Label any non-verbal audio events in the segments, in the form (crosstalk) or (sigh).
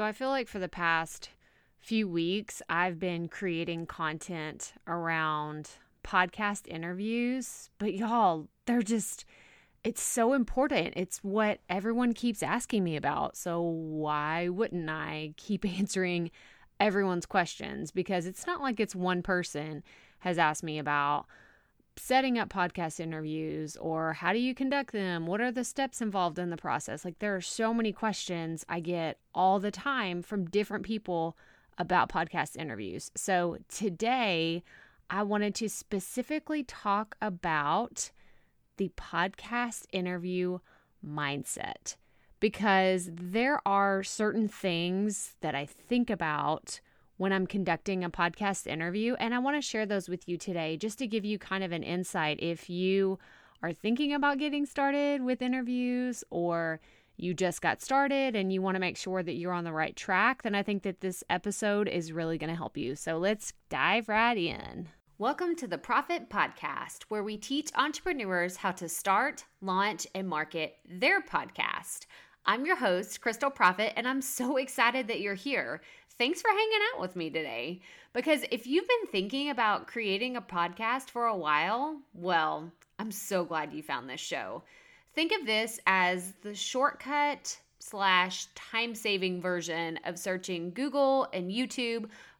So I feel like for the past few weeks, I've been creating content around podcast interviews, but y'all, they're just, it's so important. It's what everyone keeps asking me about. So why wouldn't I keep (laughs) answering everyone's questions? Because it's not like it's one person has asked me about setting up podcast interviews or how do you conduct them? What are the steps involved in the process? Like, there are so many questions I get all the time from different people about podcast interviews. So, today I wanted to specifically talk about the podcast interview mindset because there are certain things that I think about when I'm conducting a podcast interview. And I want to share those with you today just to give you kind of an insight if you are thinking about getting started with interviews or you just got started and you want to make sure that you're on the right track, then I think that this episode is really going to help you. So let's dive right in. Welcome to the Profit Podcast, where we teach entrepreneurs how to start, launch, and market their podcast. I'm your host, Crystal Profit, and I'm so excited that you're here thanks for hanging out with me today. Because if you've been thinking about creating a podcast for a while, well, I'm so glad you found this show. Think of this as the shortcut slash time saving version of searching Google and YouTube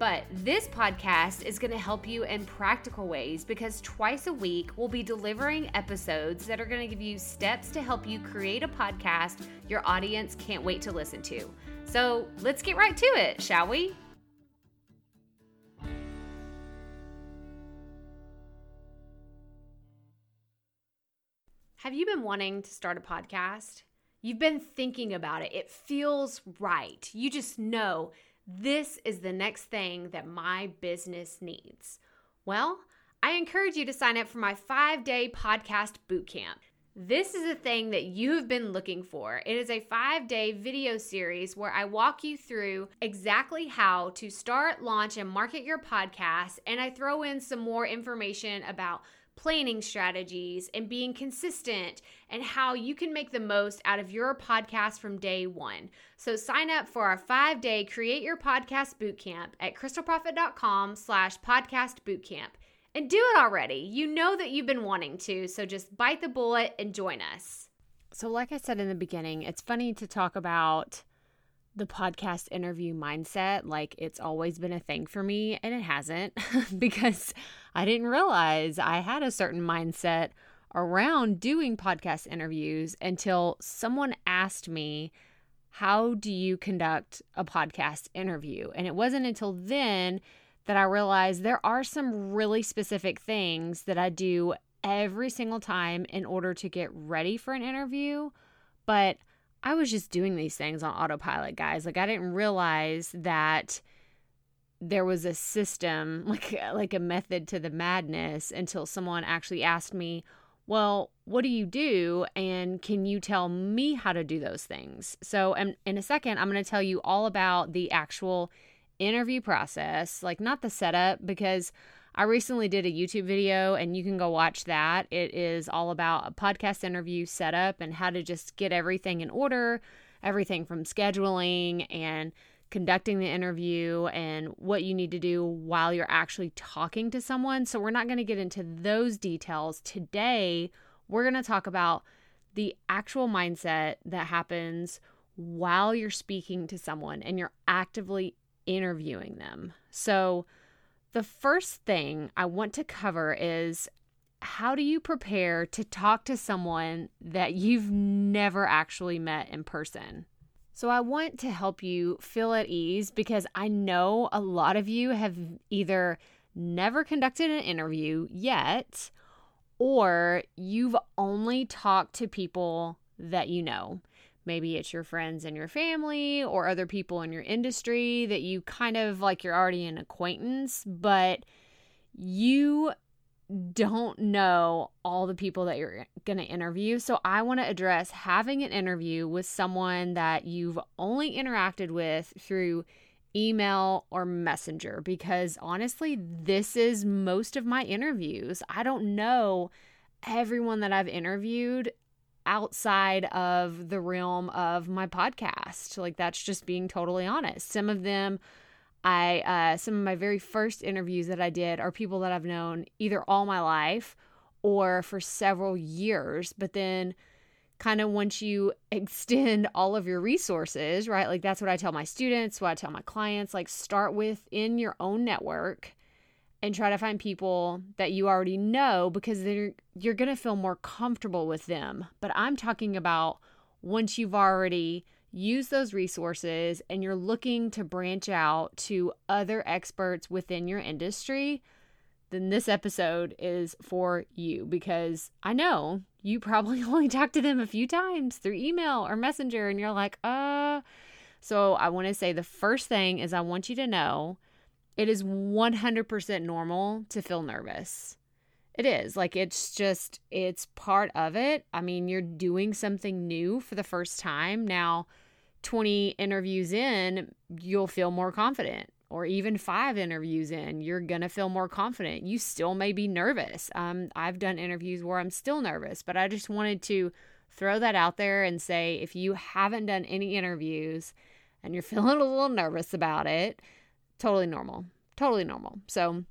But this podcast is going to help you in practical ways because twice a week we'll be delivering episodes that are going to give you steps to help you create a podcast your audience can't wait to listen to. So let's get right to it, shall we? Have you been wanting to start a podcast? You've been thinking about it. It feels right. You just know this is the next thing that my business needs. Well, I encourage you to sign up for my five day podcast boot camp. This is a thing that you have been looking for. It is a five day video series where I walk you through exactly how to start, launch, and market your podcast. And I throw in some more information about planning strategies and being consistent and how you can make the most out of your podcast from day one. So sign up for our five-day Create Your Podcast Bootcamp at crystalprofit.com slash podcast bootcamp. And do it already. You know that you've been wanting to, so just bite the bullet and join us. So, like I said in the beginning, it's funny to talk about the podcast interview mindset like it's always been a thing for me and it hasn't (laughs) because I didn't realize I had a certain mindset around doing podcast interviews until someone asked me how do you conduct a podcast interview? And it wasn't until then that I realized there are some really specific things that I do every single time in order to get ready for an interview but I was just doing these things on autopilot, guys. Like I didn't realize that there was a system, (laughs) like like a method to the madness until someone actually asked me, "Well, what do you do and can you tell me how to do those things?" So, in, in a second, I'm going to tell you all about the actual interview process, like not the setup because I recently did a YouTube video and you can go watch that. It is all about a podcast interview setup and how to just get everything in order, everything from scheduling and conducting the interview and what you need to do while you're actually talking to someone. So, we're not going to get into those details today. We're going to talk about the actual mindset that happens while you're speaking to someone and you're actively interviewing them. So, the first thing I want to cover is how do you prepare to talk to someone that you've never actually met in person? So, I want to help you feel at ease because I know a lot of you have either never conducted an interview yet or you've only talked to people that you know. Maybe it's your friends and your family or other people in your industry that you kind of like you're already an acquaintance, but you don't know all the people that you're going to interview. So I want to address having an interview with someone that you've only interacted with through email or messenger because honestly, this is most of my interviews. I don't know everyone that I've interviewed outside of the realm of my podcast. Like that's just being totally honest. Some of them I uh, some of my very first interviews that I did are people that I've known either all my life or for several years, but then kind of once you (laughs) extend all of your resources, right? Like that's what I tell my students, what I tell my clients, like start within your own network and try to find people that you already know because they're you're going to feel more comfortable with them. But I'm talking about once you've already used those resources and you're looking to branch out to other experts within your industry, then this episode is for you because I know you probably (laughs) only talked to them a few times through email or messenger and you're like, uh. So I want to say the first thing is I want you to know it is 100% normal to feel nervous. It is. Like it's just it's part of it. I mean, you're doing something new for the first time. Now, 20 interviews in, you'll feel more confident. Or even five interviews in, you're to feel more confident. You still may be nervous. Um, I've done interviews where I'm still nervous, but I just wanted to throw that out there and say if you haven't done any interviews and you're (laughs) feeling a little nervous about it, totally normal. Totally normal. So,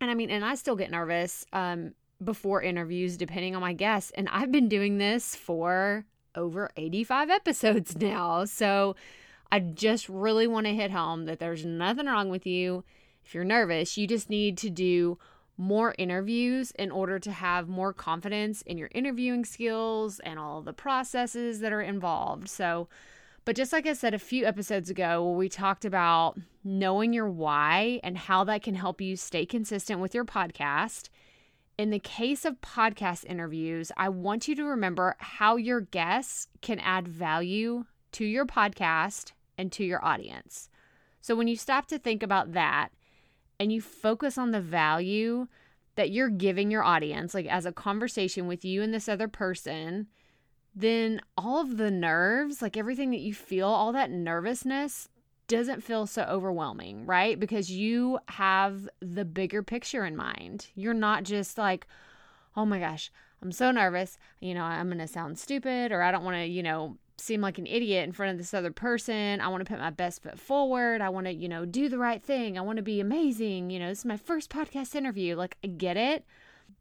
and I mean, and I still get nervous um, before interviews, depending on my guests. And I've been doing this for over 85 episodes (laughs) now. So, I just really want to hit home that there's nothing wrong with you. If you're nervous, you just need to do more interviews in order to have more confidence in your interviewing skills and all the processes that are involved. So, but just like I said a few episodes ago, where we talked about knowing your why and how that can help you stay consistent with your podcast. In the case of podcast interviews, I want you to remember how your guests can add value to your podcast and to your audience. So when you stop to think about that and you focus on the value that you're giving your audience, like as a conversation with you and this other person, then all of the nerves, like everything that you feel, all that nervousness doesn't feel so overwhelming, right? Because you have the bigger picture in mind. You're not just like, oh my gosh, I'm so nervous. You know, I'm going to sound stupid or I don't want to, you know, seem like an idiot in front of this other person. I want to put my best foot forward. I want to, you know, do the right thing. I want to be amazing. You know, this is my first podcast interview. Like, I get it.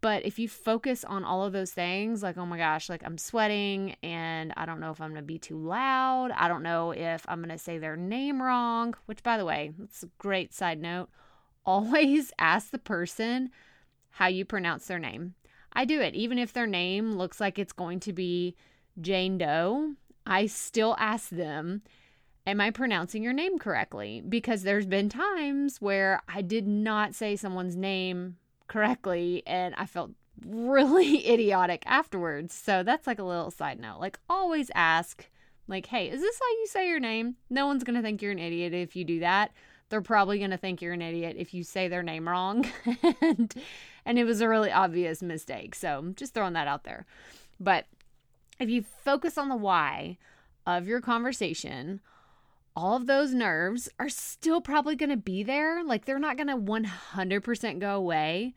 But if you focus on all of those things, like, oh my gosh, like I'm sweating and I don't know if I'm going to be too loud. I don't know if I'm going to say their name wrong, which, by the way, that's a great side note. (laughs) Always ask the person how you pronounce their name. I do it, even if their name looks like it's going to be Jane Doe. I still ask them, Am I pronouncing your name correctly? Because there's been times where I did not say someone's name correctly and I felt really (laughs) idiotic afterwards. So that's like a little side note. Like always ask like, "Hey, is this how you say your name?" No one's going to think you're an idiot if you do that. They're probably going to think you're an idiot if you say their name wrong. (laughs) and and it was a really obvious mistake. So, just throwing that out there. But if you focus on the why of your conversation, all of those nerves are still probably going to be there. Like they're not going to 100% go away,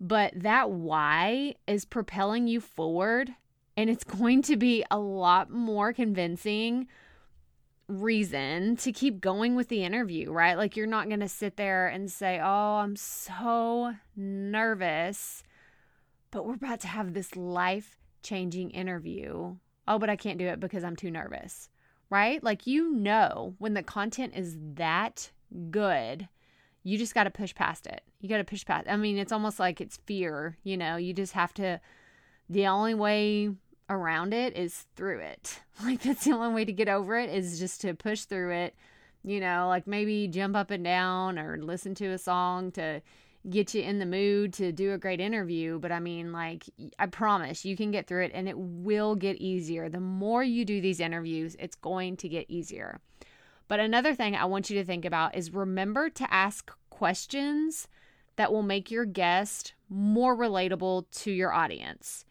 but that why is propelling you forward and it's (laughs) going to be a lot more convincing reason to keep going with the interview, right? Like you're not going to sit there and say, "Oh, I'm so nervous, but we're about to have this life-changing interview." Oh, but I can't do it because I'm too nervous right? Like you know when the content is that good, you just got to push past it. You got to push past. I mean, it's almost like it's fear, you know. You just have to the only way around it is through it. (laughs) Like that's the only way to get over it is just to push through it. You know, like maybe jump up and down or listen to a song to get you in the mood to do a great interview. But I mean, like, I promise you can get through it and it will get easier. The more you do these interviews, it's going to get easier. But another thing I want you to think about is remember to ask questions that will make your guest more relatable to your audience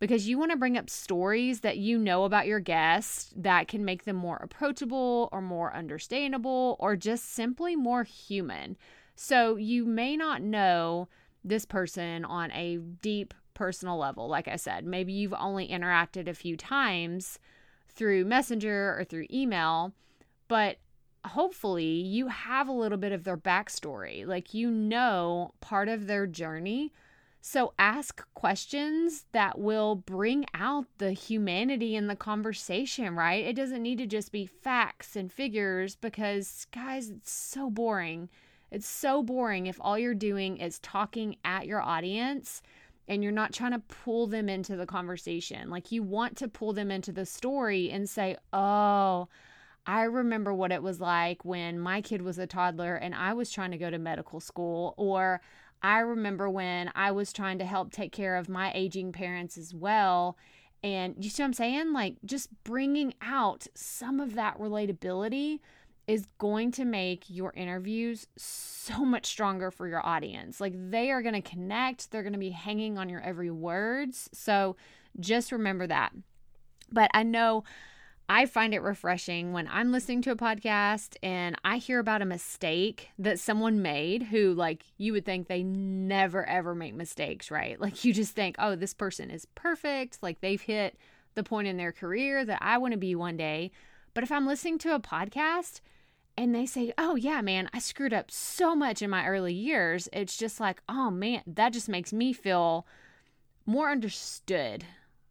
because you want to bring up stories that you know about your guest that can make them more approachable or more understandable or just simply more human. So you may not know this person on a deep personal level. Like I said, maybe you've only interacted a few times through Messenger or through email, but hopefully you have a little bit of their backstory. Like you know part of their journey. So ask questions that will bring out the humanity in the conversation, right? It doesn't need to just be facts and figures because, guys, it's so boring. It's so boring if all you're doing is talking at your audience and you're not trying to pull them into the conversation. Like you want to pull them into the story and say, oh, I remember what it was like when my kid was a toddler and I was trying to go to medical school, or I remember when I was trying to help take care of my aging parents as well. And you see what I'm saying? Like just bringing out some of that relatability is going to make your interviews so much stronger for your audience. Like they are going to connect, they're going to be hanging on your every words. So just remember that. But I know I find it refreshing when I'm listening to a podcast and I hear about a mistake that someone made who, like, you would think they never ever make mistakes, right? Like, you just think, oh, this person is perfect. Like, they've hit the point in their career that I want to be one day. But if I'm listening to a podcast and they say, oh, yeah, man, I screwed up so much in my early years, it's just like, oh, man, that just makes me feel more understood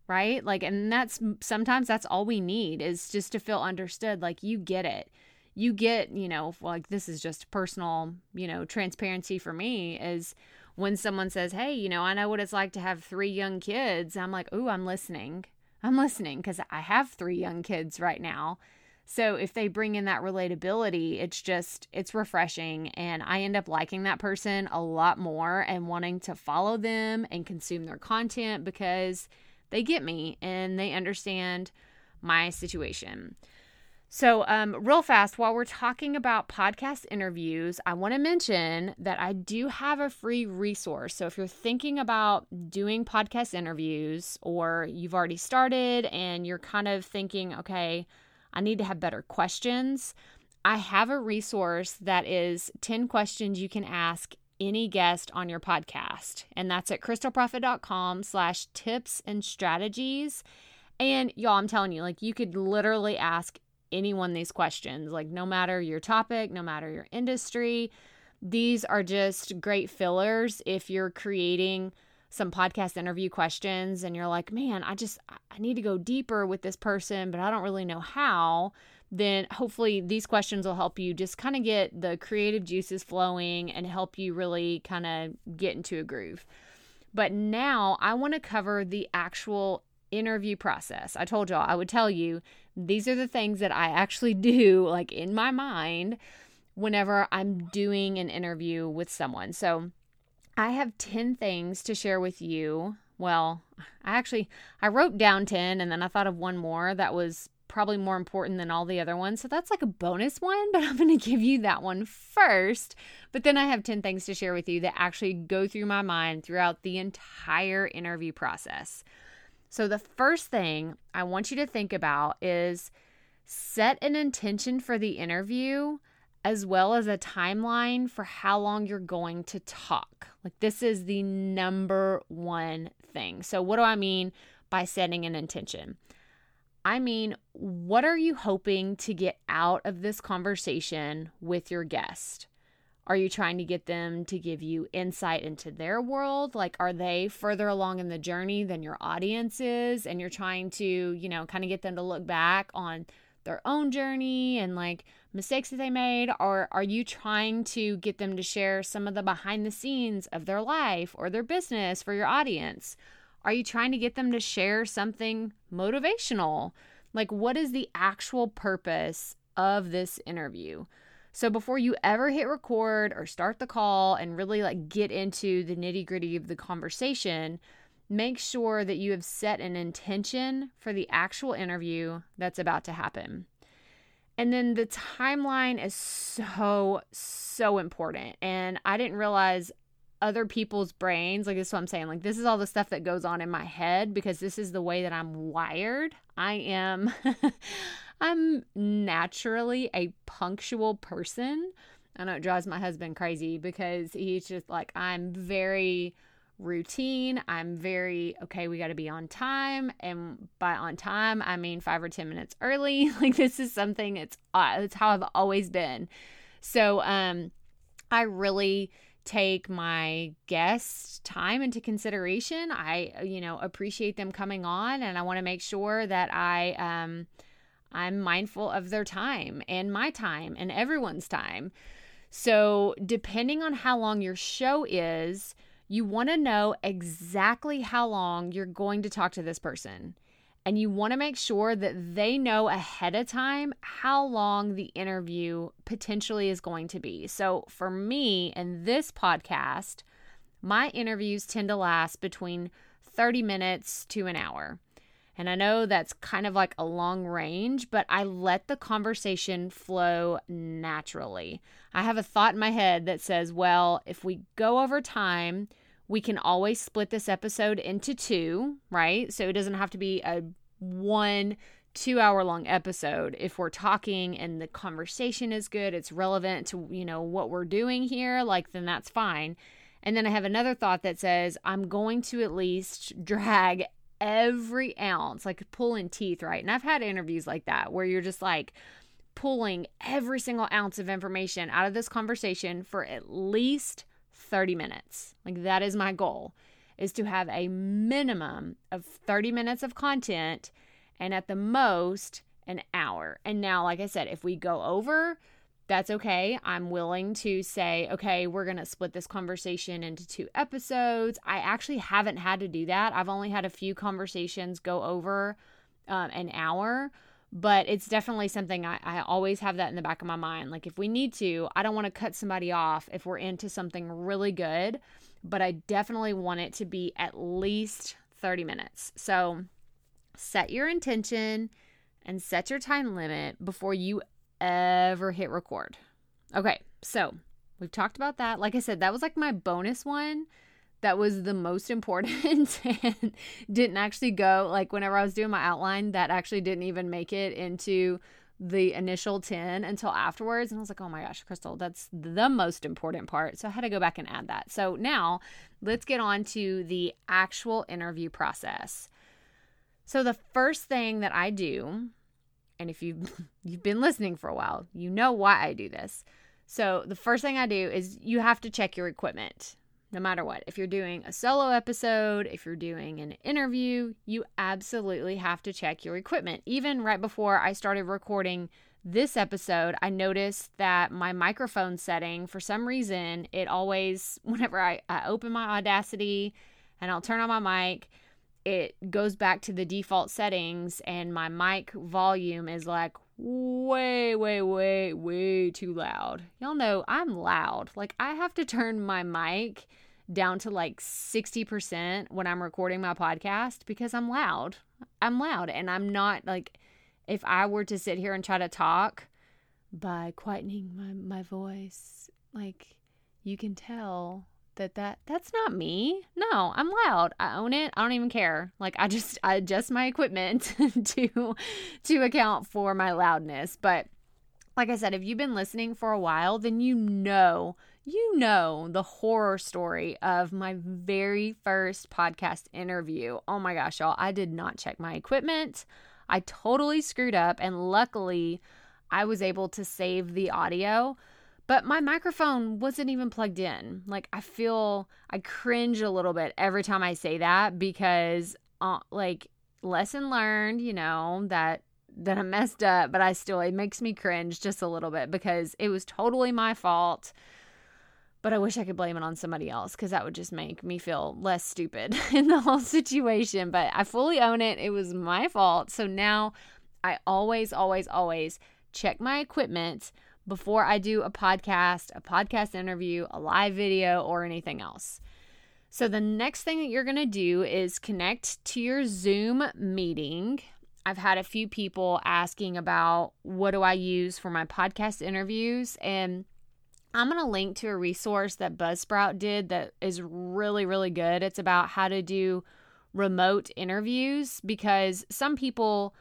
right? Like, and that's sometimes that's all we need is just to feel understood. Like, you get it. You get, you know, like this is just personal, you know, transparency for me is when someone says, Hey, you know, I know what it's like to have three young kids. I'm like, Ooh, I'm listening. I'm listening because I have three young kids right now. So if they bring in that relatability, it's just, it's refreshing. And I end up liking that person a lot more and wanting to follow them and consume their content because they get me and they understand my situation. So, um, real fast, while we're talking about podcast interviews, I want to mention that I do have a free resource. So, if you're thinking about doing podcast interviews or you've already started and you're kind of thinking, okay, I need to have better questions, I have a resource that is 10 questions you can ask any guest on your podcast. And that's at crystalprofit.com slash tips and strategies. And y'all, I'm telling you, like you could literally ask anyone these questions, like no matter your topic, no matter your industry. These are just great fillers if you're creating some podcast interview questions and you're like, man, I just, I need to go deeper with this person, but I don't really know how then hopefully these questions will help you just kind of get the creative juices flowing and help you really kind of get into a groove. But now I want to cover the actual interview process. I told y'all I would tell you these are the things that I actually (laughs) do, like in my mind, whenever I'm doing an interview with someone. So I have 10 things to share with you. Well, I actually I wrote down 10 and then I thought of one more that was probably more important than all the other ones. So that's like a bonus one, (laughs) but I'm going to give you that one first. But then I have 10 things to share with you that actually go through my mind throughout the entire interview process. So the first thing I want you to think about is set an intention for the interview as well as a timeline for how long you're going to talk. Like, this is the number one thing. So, what do I mean by setting an intention? I mean, what are you hoping to get out of this conversation with your guest? Are you trying to get them to give you insight into their world? Like, are they further along in the journey than your audience is? And you're trying to, you know, kind of get them to look back on their own journey and like mistakes that they made? Or are you trying to get them to share some of the behind the scenes of their life or their business for your audience? Are you trying to get them to share something motivational? Like, what is the actual purpose of this interview? So, before you ever hit record or start the call and really like get into the nitty gritty of the conversation, make sure that you have set an intention for the actual interview that's about to happen. And then the timeline is so, so important. And I didn't realize other people's brains. Like, this is what I'm saying. Like, this is all the stuff that goes on in my head because this is the way that I'm wired. I am, (laughs) I'm naturally a punctual person. I know it drives my husband crazy because he's just like, I'm very routine. I'm very, okay, we got to be on time. And by on time, I mean five or 10 minutes early. (laughs) like, this is something, it's, uh, it's how I've always been. So, um, I really take my guests time into consideration i you know appreciate them coming on and i want to make sure that i um i'm mindful of their time and my time and everyone's time so depending on how long your show is you want to know exactly how long you're going to talk to this person and you want to make sure that they know ahead of time how long the interview potentially is going to be. So, for me in this podcast, my interviews tend to last between 30 minutes to an hour. And I know that's kind of like a long range, but I let the conversation flow naturally. I have a thought in my head that says, well, if we go over time, we can always split this episode into two, right? So it doesn't have to be a one two hour long episode if we're talking and the conversation is good it's relevant to you know what we're doing here like then that's fine and then i have another thought that says i'm going to at least (laughs) drag every ounce like pulling teeth right and i've had interviews like that where you're just like pulling every single ounce of information out of this conversation for at least 30 minutes. Like that is my goal is to have a minimum of 30 minutes of content and at the most an hour. And now like I said, if we go over, that's okay. I'm willing to say, okay, we're going to split this conversation into two episodes. I actually haven't had to do that. I've only had a few conversations go over um, an hour but it's definitely something I, I always have that in the back of my mind. Like, if we need to, I don't want to cut somebody off if we're into something really good, but I definitely want it to be at least 30 minutes. So, set your intention and set your time limit before you ever hit record. Okay, so we've talked about that. Like I said, that was like my bonus one that was the most (laughs) important and didn't actually go like whenever I was doing my outline that actually didn't even make it into the initial 10 until afterwards and I was like, "Oh my gosh, Crystal, that's the most important part." So I had to go back and add that. So now, let's get on to the actual interview process. So the first thing that I do, and if you've (laughs) you've been listening for a while, you know why I do this. So the first thing I do is you have to check your equipment no matter what. If you're doing a solo episode, if you're doing an interview, you absolutely have to check your equipment. Even right before I started recording this episode, I noticed that my microphone setting, for some reason, it always, (laughs) whenever I, I open my Audacity and I'll turn on my mic, it goes back to the default settings and my mic volume is like way, way, way, way too loud. Y'all know I'm loud. Like, I have to turn my mic down to like 60% when I'm recording my podcast because I'm loud. I'm loud and I'm not like, if I were to sit here and try to talk by quietening my, my voice, like, you can tell that that that's not me. No, I'm loud. I own it. I don't even care. Like I just I adjust my equipment (laughs) to to account for my loudness. But like I said, if you've been listening for a while, then you know, you know the horror story of my very first podcast interview. Oh my gosh, y'all, I did not check my equipment. I totally screwed up and luckily I was able to save the audio but my microphone wasn't even plugged in. Like I feel I cringe a little bit every time I say that because uh, like lesson learned, you know, that that I messed up, but I still it makes me cringe just a little bit because it was totally my fault. But I wish I could blame it on somebody else because that would just make me feel less stupid (laughs) in the whole situation. But I fully own it. It was my fault. So now I always, always, always check my equipment before I do a podcast, a podcast interview, a live video, or anything else. So, the next thing that you're going to do is connect to your Zoom meeting. I've had a few people asking about what do I use for my podcast interviews and I'm going to link to a resource that Buzzsprout did that is really, really good. It's about how to do remote interviews because some people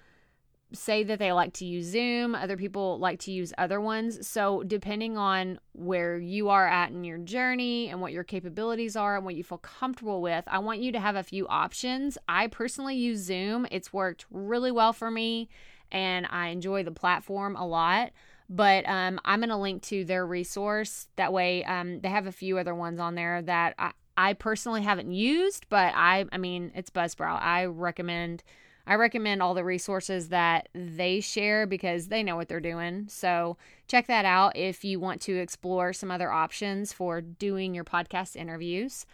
say that they like to use Zoom, other people like to use other ones. So, depending on where you are at in your journey and what your capabilities are and what you feel comfortable with, I want you to have a few options. I personally use Zoom, it's worked really well for me, and I enjoy the platform a lot. But um, I'm going to link to their resource. That way, um, they have a few other ones on there that I, I personally haven't used, but I, I mean, it's Buzzsprout. I recommend I recommend all the resources that they share because they know what they're doing. So check that out if you want to explore some other options for doing your podcast interviews.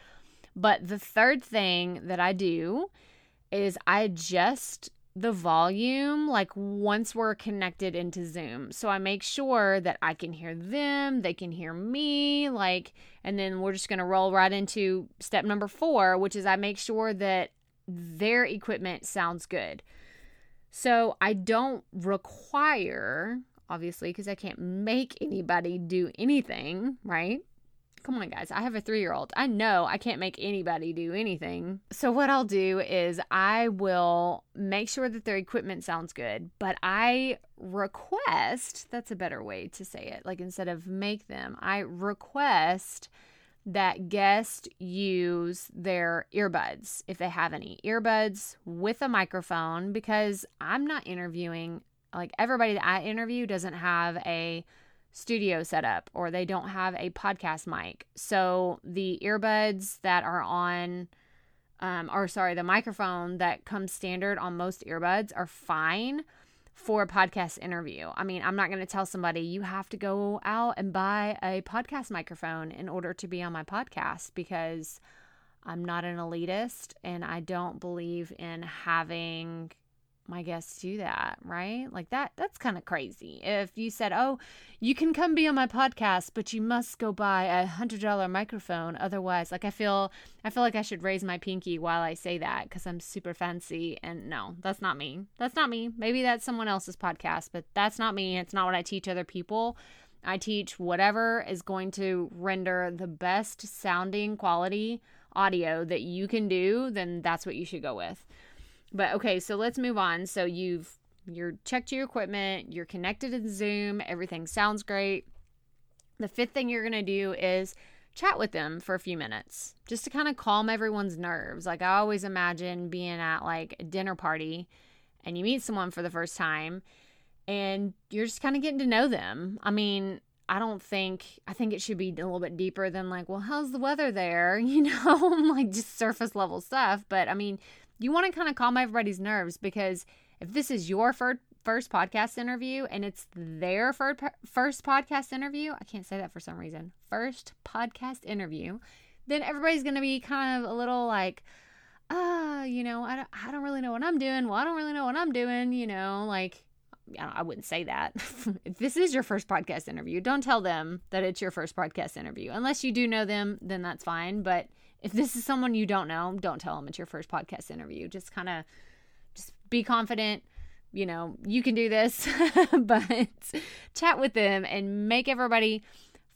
But the third thing that I do is I adjust the volume like once we're connected into Zoom. So I make sure that I can hear them, they can hear me, like and then we're just going to roll right into step number 4, which is I make sure that their equipment sounds good. So I don't require, obviously, because I can't make anybody do anything, right? Come on, guys. I have a three year old. I know I can't make anybody do anything. So, what I'll do is I will make sure that their equipment sounds good, but I request that's a better way to say it. Like, instead of make them, I request that guests use their earbuds if they have any earbuds with a microphone because I'm not interviewing like everybody that I interview doesn't have a studio setup or they don't have a podcast mic. So the earbuds that are on um, or sorry, the microphone that comes standard on most earbuds are fine for a podcast interview. I mean, I'm not going to tell somebody you have to go out and buy a podcast microphone in order to be on my podcast because I'm not an elitist and I don't believe in having my guests do that, right? Like that that's kind of crazy. If you said, "Oh, you can come be on my podcast, but you must go buy a $100 microphone otherwise." Like I feel I feel like I should raise my pinky while I say that cuz I'm super fancy and no, that's not me. That's not me. Maybe that's someone else's podcast, but that's not me. It's not what I teach other people. I teach whatever is going to render the best sounding quality audio that you can do, then that's what you should go with. But okay, so let's move on. So you've you're checked your equipment, you're connected to Zoom, everything sounds great. The fifth thing you're to do is chat with them for a few minutes just to kind of calm everyone's nerves. Like I always imagine being at like a dinner party and you meet someone for the first time and you're just kind of getting to know them. I mean, I don't think I think it should be a little bit deeper than like, well, how's the weather there? (laughs) You know, (laughs) like just surface level stuff. But I mean, you want to kind of calm everybody's nerves because if this is your first first podcast interview and it's their first first podcast interview, I can't say that for some reason. First podcast interview, then everybody's going to be kind of a little like uh, you know, I don't, I don't really know what I'm doing. Well, I don't really know what I'm doing, you know, like I wouldn't say that. (laughs) if this is your first podcast interview, don't tell them that it's your first podcast interview. Unless you do know them, then that's fine, but if this is someone you don't know, don't tell them it's your first podcast interview. Just kind of just be confident. You know, you can do this, (laughs) but chat with them and make everybody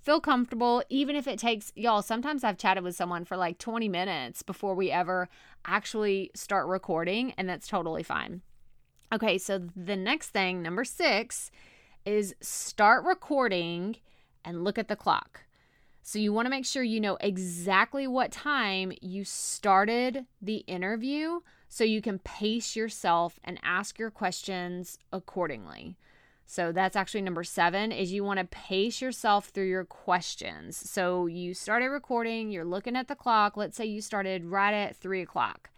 feel comfortable, even if it takes y'all. Sometimes I've chatted with someone for like 20 minutes before we ever actually start recording, and that's totally fine. Okay, so the next thing, number six, is start recording and look at the clock. So you want to make sure you know exactly what time you started the interview so you can pace yourself and ask your questions accordingly. So that's actually number 7 is you want to pace yourself through your questions. So you started recording, you're looking at the clock. Let's say you started right at 3 o'clock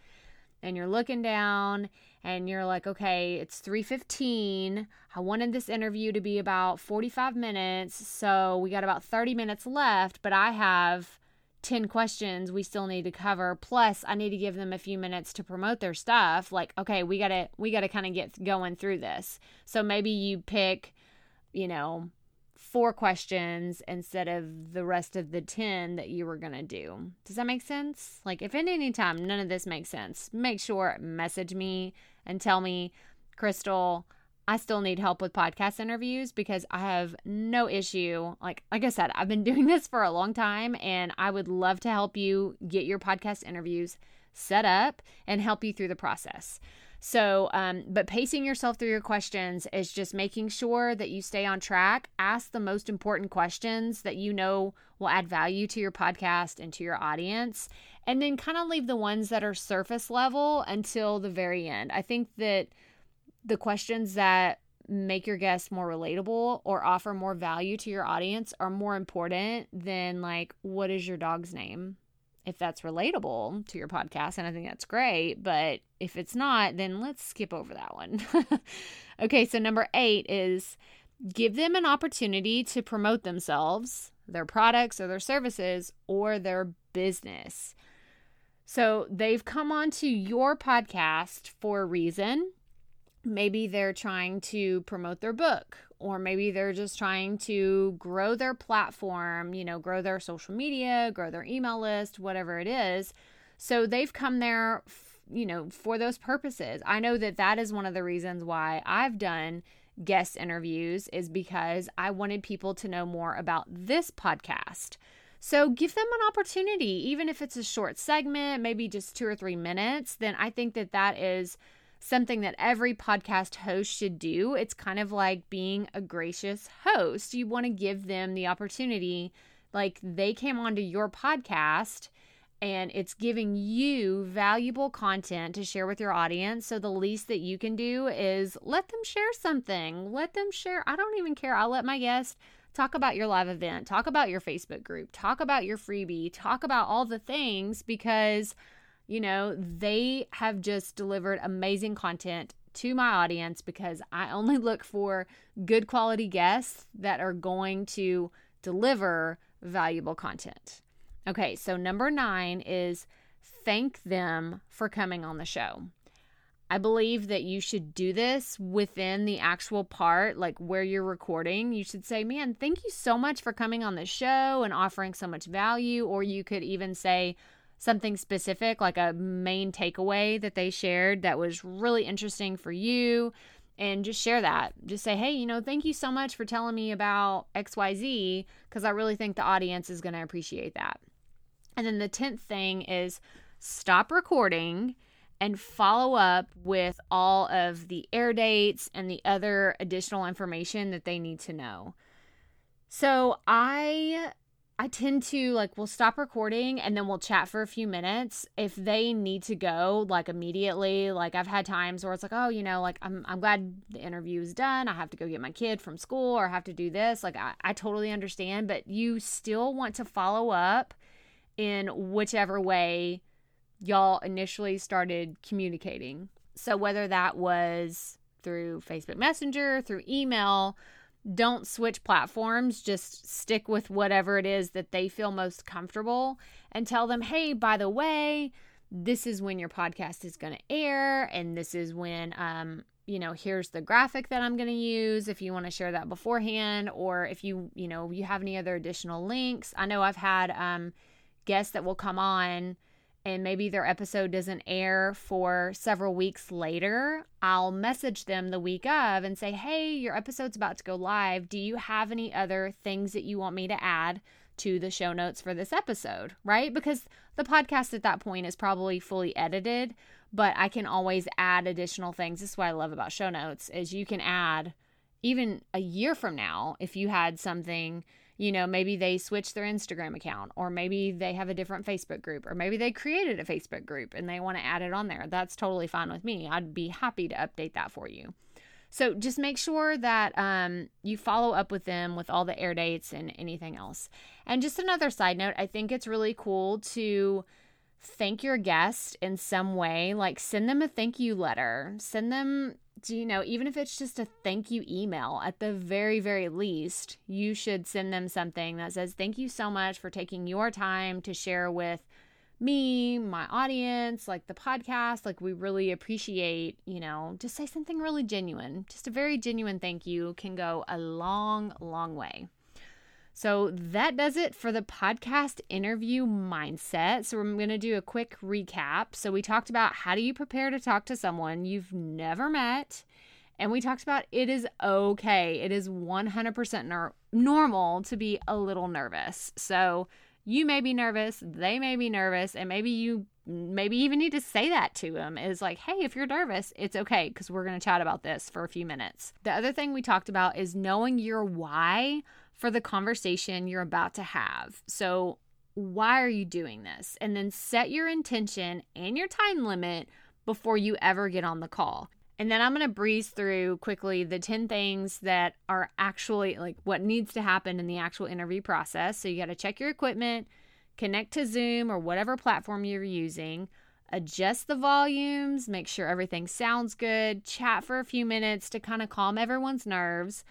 and you're looking down and you're like, okay, it's 3:15. I wanted this interview to be about 45 minutes, so we got about 30 minutes left, but I have 10 questions we still need to cover plus I need to give them a few minutes to promote their stuff. Like, okay, we got to we got to kind of get going through this. So maybe you pick, you know, four questions instead of the rest of the 10 that you were going to do. Does that make sense? Like, if at any time none of this makes sense, make sure message me and tell me, Crystal, I still need help with podcast interviews because I have no issue. Like like I said, I've been (laughs) doing this for a long time and I would love to help you get your podcast interviews set up and help you through the process. So, um, but pacing yourself through your questions is just making sure that you stay on track. Ask the most important questions that you know will add value to your podcast and to your audience. And then kind of leave the ones that are surface level until the very end. I think that the questions that make your guests more relatable or offer more value to your audience are more important than like what is your dog's name if that's relatable to your podcast and i think that's great but if it's not then let's skip over that one. (laughs) Okay so number eight is give them an opportunity to promote themselves their products or their services or their business. So they've come onto your podcast for a reason. Maybe they're trying to promote their book or maybe they're just trying to grow their platform, you know, grow their social media, grow their email list, whatever it is. So they've come there, you know, for those purposes. I know that that is one of the reasons why I've done guest interviews is because I wanted people to know more about this podcast. So give them an opportunity, even if it's a short segment, maybe just two or three minutes, then I think that that is something that every podcast host should do. It's kind of like being a gracious host. You want to give them the opportunity, like they came onto your podcast and it's giving you valuable content to share with your audience. So the least that you can do is let them share something. Let them share. I don't even care. I'll let my guest talk about your live event, talk about your Facebook group, talk about your freebie, talk about all the things because you know, they have just delivered amazing content to my audience because I only (laughs) look for good quality guests that are going to deliver valuable content. Okay, so number nine is thank them for coming on the show. I believe that you should do this within the actual part, like where you're recording. You should say, Man, thank you so much for coming on the show and offering so much value. Or you could even say, something specific, like a main takeaway that they shared that was really interesting for you, and just share that. Just say, hey, you know, thank you so much for telling me about XYZ, because I really think the audience is going to appreciate that. And then the 10th thing is stop recording and follow up with all of the air dates and the other additional information that they need to know. So I I tend to like we'll stop recording and then we'll chat for a few minutes. If they need to go like immediately, like I've had times where it's like, oh, you know, like I'm I'm glad the interview is done. I have to go get my kid from school or I have to do this. Like I, I totally understand, but you still want to follow up in whichever way y'all initially started communicating. So whether that was through Facebook Messenger, through email, don't switch platforms. Just stick with whatever it is that they feel most comfortable and tell them, hey, by the way, this is when your podcast is going to air. And this is when, um, you know, here's the graphic that I'm going to use if you want to share that beforehand, or if you, you know, you have any other additional links. I know I've had um, guests that will come on and maybe their episode doesn't air for several weeks later, I'll message them the week of and say, Hey, your episode's about to go live. Do you have any other things that you want me to add to the show notes for this episode? Right? Because the podcast at that point is probably fully edited, but I can always add additional things. This is what I love about show notes is you can add even a year from now if you had something you know, maybe they switch their Instagram account, or maybe they have a different Facebook group, or maybe they created a Facebook group and they want to add it on there. That's totally fine with me. I'd be happy to update that for you. So just make sure that um, you follow up with them with all the air dates and anything else. And just another side note, I think it's really cool to thank your guest in some way, like send them a thank you letter, send them do you know, even if it's just a thank you email, at the very, very least, you should send them something that says, Thank you so much for taking your time to share with me, my audience, like the podcast. Like, we really appreciate, you know, just say something really genuine. Just a very genuine thank you can go a long, long way. So that does it for the podcast interview mindset. So I'm going to do a quick recap. So we talked about how do you prepare to talk to someone you've never met And we talked about it is okay. It is 100% nor- normal to be a little nervous. So you may be nervous, they may be nervous, and maybe you maybe even need to say that to them is like, hey, if you're nervous, it's okay because we're going to chat about this for a few minutes. The other thing we talked about is knowing your why for the conversation you're about to have. So, why are you doing this? And then set your intention and your time limit before you ever get on the call. And then I'm going to breeze through quickly the 10 things that are actually like what needs to happen in the actual interview process. So you got to check your equipment, connect to Zoom or whatever platform you're using, adjust the volumes, make sure everything sounds good, chat for a few minutes to kind of calm everyone's nerves,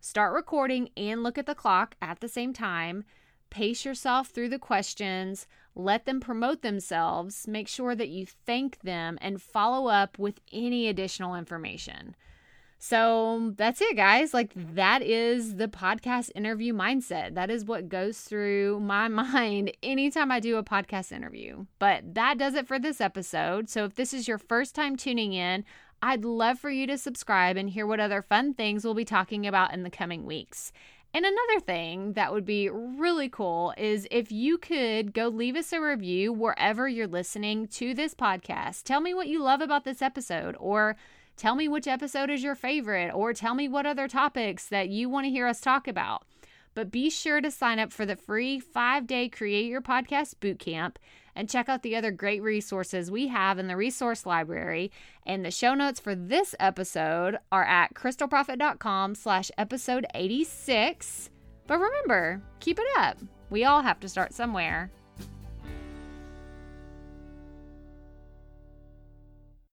start recording and look at the clock at the same time. Pace yourself through the questions, let them promote themselves, make sure that you thank them, and follow up with any additional information. So that's it, guys. Like, that is the podcast interview mindset. That is what goes through my (laughs) mind anytime I do a podcast interview. But that does it for this episode. So, if this is your first time tuning in, I'd love for you to subscribe and hear what other fun things we'll be talking about in the coming weeks. And another thing that would be really cool is if you could go leave us a review wherever you're listening to this podcast. Tell me what you love about this episode, or tell me which episode is your favorite, or tell me what other topics that you want to hear us talk about. But be sure to sign up for the free five day Create Your Podcast Bootcamp and check out the other great resources we have in the resource library. And the show notes for this episode are at krystalproffitt.com slash episode 86. But remember, keep it up. We all have to start somewhere.